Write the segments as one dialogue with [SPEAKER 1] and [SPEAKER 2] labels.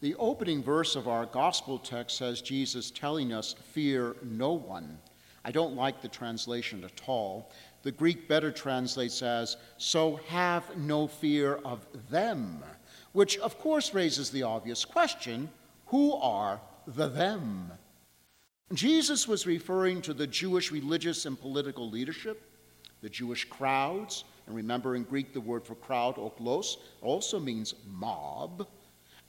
[SPEAKER 1] The opening verse of our gospel text says Jesus telling us, Fear no one. I don't like the translation at all. The Greek better translates as, So have no fear of them, which of course raises the obvious question who are the them? Jesus was referring to the Jewish religious and political leadership, the Jewish crowds, and remember in Greek the word for crowd, oklos, also means mob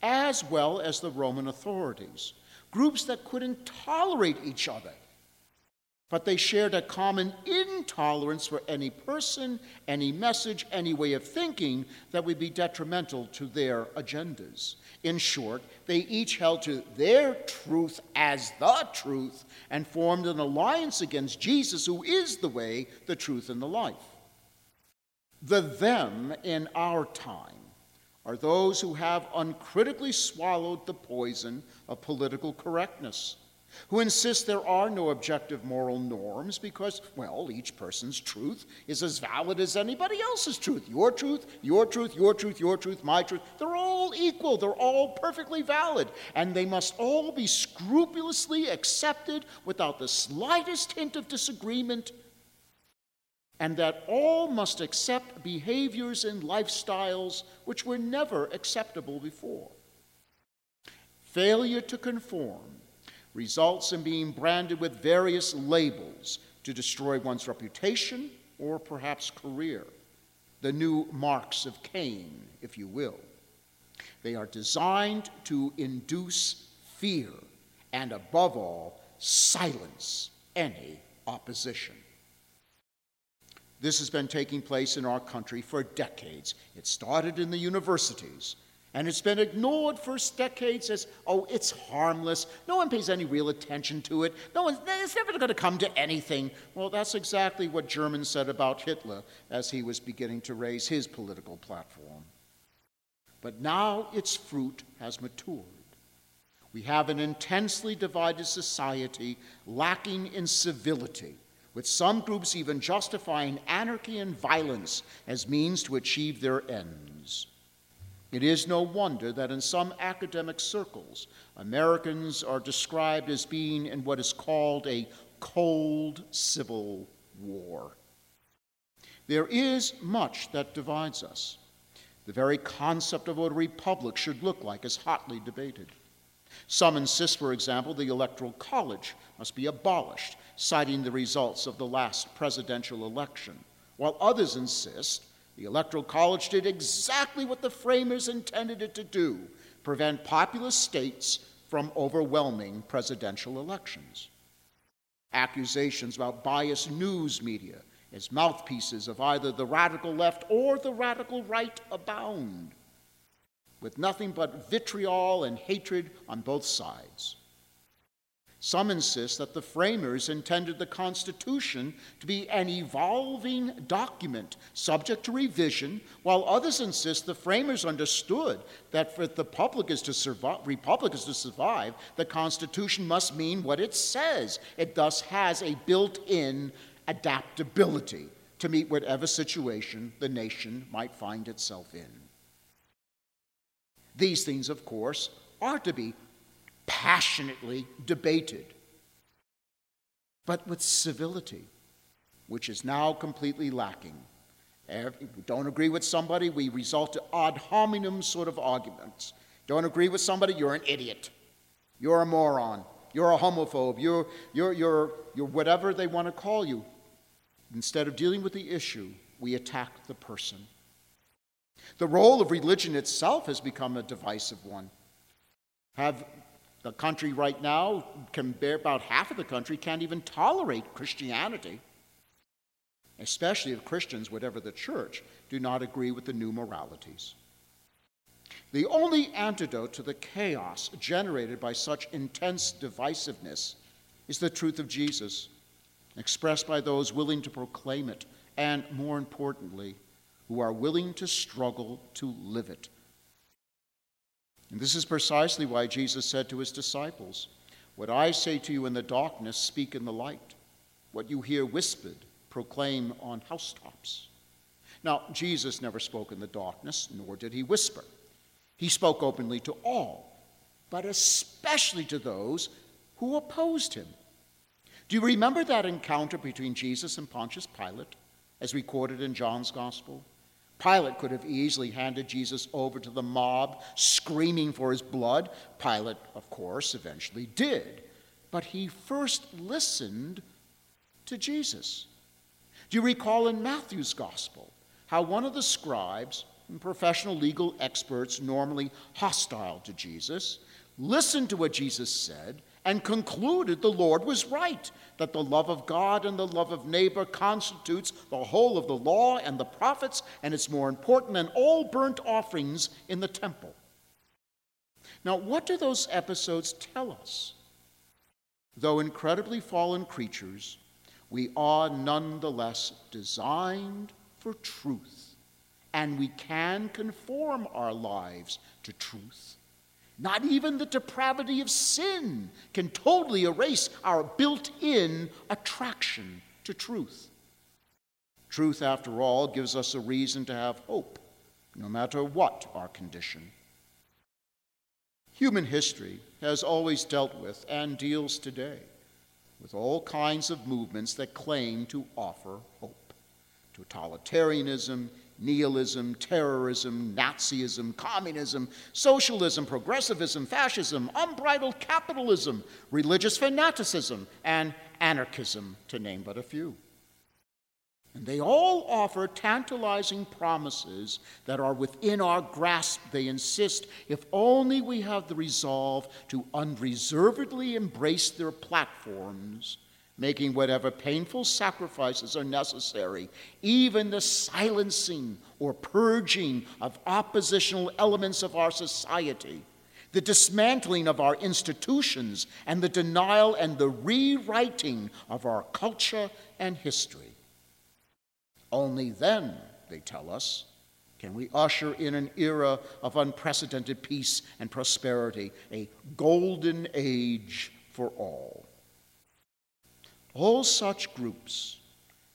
[SPEAKER 1] as well as the Roman authorities, groups that couldn't tolerate each other. But they shared a common intolerance for any person, any message, any way of thinking that would be detrimental to their agendas. In short, they each held to their truth as the truth and formed an alliance against Jesus, who is the way, the truth, and the life. The them in our time are those who have uncritically swallowed the poison of political correctness, who insist there are no objective moral norms because, well, each person's truth is as valid as anybody else's truth. Your truth, your truth, your truth, your truth, my truth, they're all equal, they're all perfectly valid, and they must all be scrupulously accepted without the slightest hint of disagreement and that all must accept behaviors and lifestyles which were never acceptable before. Failure to conform results in being branded with various labels to destroy one's reputation or perhaps career, the new marks of Cain, if you will. They are designed to induce fear and, above all, silence any opposition. This has been taking place in our country for decades. It started in the universities, and it's been ignored for decades as, oh, it's harmless. No one pays any real attention to it. No one, it's never going to come to anything. Well, that's exactly what Germans said about Hitler as he was beginning to raise his political platform. But now its fruit has matured. We have an intensely divided society lacking in civility with some groups even justifying anarchy and violence as means to achieve their ends. It is no wonder that in some academic circles, Americans are described as being in what is called a cold civil war. There is much that divides us. The very concept of what a republic should look like is hotly debated. Some insist, for example, the Electoral College must be abolished citing the results of the last presidential election, while others insist the Electoral College did exactly what the framers intended it to do prevent populous states from overwhelming presidential elections. Accusations about biased news media as mouthpieces of either the radical left or the radical right abound, with nothing but vitriol and hatred on both sides. Some insist that the framers intended the Constitution to be an evolving document subject to revision, while others insist the framers understood that for the public is to survive, republic is to survive, the Constitution must mean what it says. It thus has a built in adaptability to meet whatever situation the nation might find itself in. These things, of course, are to be passionately debated, but with civility, which is now completely lacking. If we don't agree with somebody, we resort to ad hominem sort of arguments. Don't agree with somebody, you're an idiot. You're a moron. You're a homophobe. You're, you're, you're, you're whatever they want to call you. Instead of dealing with the issue, we attack the person. The role of religion itself has become a divisive one. Have the country right now can bear about half of the country can't even tolerate Christianity, especially if Christians, whatever the church, do not agree with the new moralities. The only antidote to the chaos generated by such intense divisiveness is the truth of Jesus, expressed by those willing to proclaim it, and more importantly, who are willing to struggle to live it. And this is precisely why Jesus said to his disciples, What I say to you in the darkness, speak in the light. What you hear whispered, proclaim on housetops. Now, Jesus never spoke in the darkness, nor did he whisper. He spoke openly to all, but especially to those who opposed him. Do you remember that encounter between Jesus and Pontius Pilate, as recorded in John's Gospel? Pilate could have easily handed Jesus over to the mob, screaming for his blood. Pilate, of course, eventually did. But he first listened to Jesus. Do you recall in Matthew's Gospel how one of the scribes, professional legal experts normally hostile to Jesus, listened to what Jesus said and concluded the Lord was right, that the love of God and the love of neighbor constitutes the whole of the law and the prophets, and it's more important than all burnt offerings in the temple. Now, what do those episodes tell us? Though incredibly fallen creatures, we are nonetheless designed for truth, and we can conform our lives to truth. Not even the depravity of sin can totally erase our built in attraction to truth. Truth, after all, gives us a reason to have hope, no matter what our condition. Human history has always dealt with, and deals today, with all kinds of movements that claim to offer hope totalitarianism, nihilism, terrorism, Nazism, communism, socialism, progressivism, fascism, unbridled capitalism, religious fanaticism, and anarchism, to name but a few. And they all offer tantalizing promises that are within our grasp, they insist, if only we have the resolve to unreservedly embrace their platforms making whatever painful sacrifices are necessary, even the silencing or purging of oppositional elements of our society, the dismantling of our institutions, and the denial and the rewriting of our culture and history. Only then, they tell us, can we usher in an era of unprecedented peace and prosperity, a golden age for all. All such groups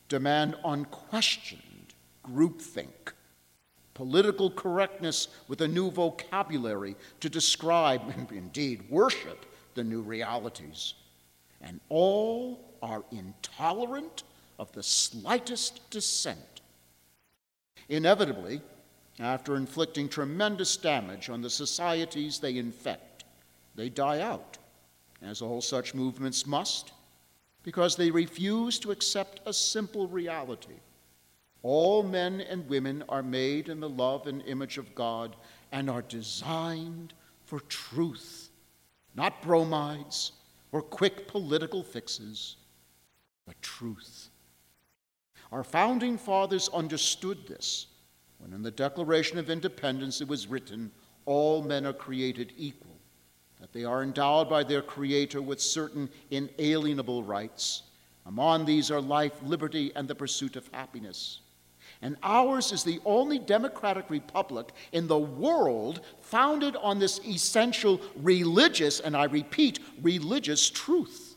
[SPEAKER 1] demand unquestioned groupthink, political correctness with a new vocabulary to describe and indeed worship the new realities. And all are intolerant of the slightest dissent. Inevitably, after inflicting tremendous damage on the societies they infect, they die out, as all such movements must because they refuse to accept a simple reality. All men and women are made in the love and image of God and are designed for truth, not bromides or quick political fixes, but truth. Our founding fathers understood this when in the Declaration of Independence it was written, All men are created equal that they are endowed by their Creator with certain inalienable rights. Among these are life, liberty, and the pursuit of happiness. And ours is the only democratic republic in the world founded on this essential religious, and I repeat, religious truth.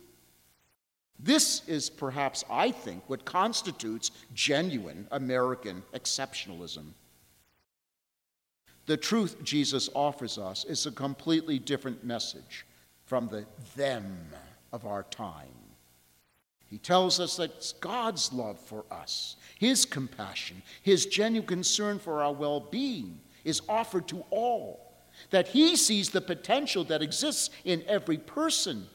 [SPEAKER 1] This is perhaps, I think, what constitutes genuine American exceptionalism. The truth Jesus offers us is a completely different message from the them of our time. He tells us that it's God's love for us, His compassion, His genuine concern for our well being is offered to all. That He sees the potential that exists in every person.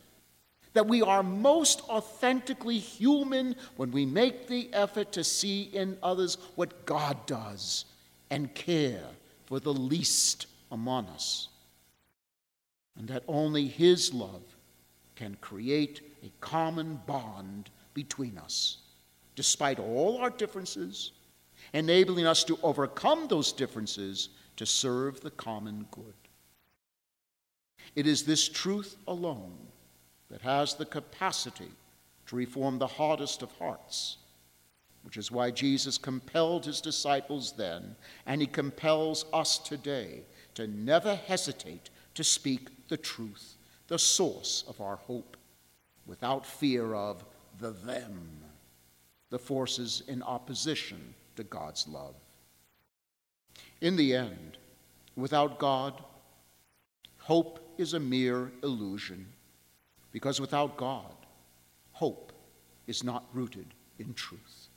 [SPEAKER 1] That we are most authentically human when we make the effort to see in others what God does and care for the least among us, and that only His love can create a common bond between us, despite all our differences, enabling us to overcome those differences to serve the common good. It is this truth alone that has the capacity to reform the hardest of hearts which is why Jesus compelled his disciples then, and he compels us today to never hesitate to speak the truth, the source of our hope, without fear of the them, the forces in opposition to God's love. In the end, without God, hope is a mere illusion, because without God, hope is not rooted in truth.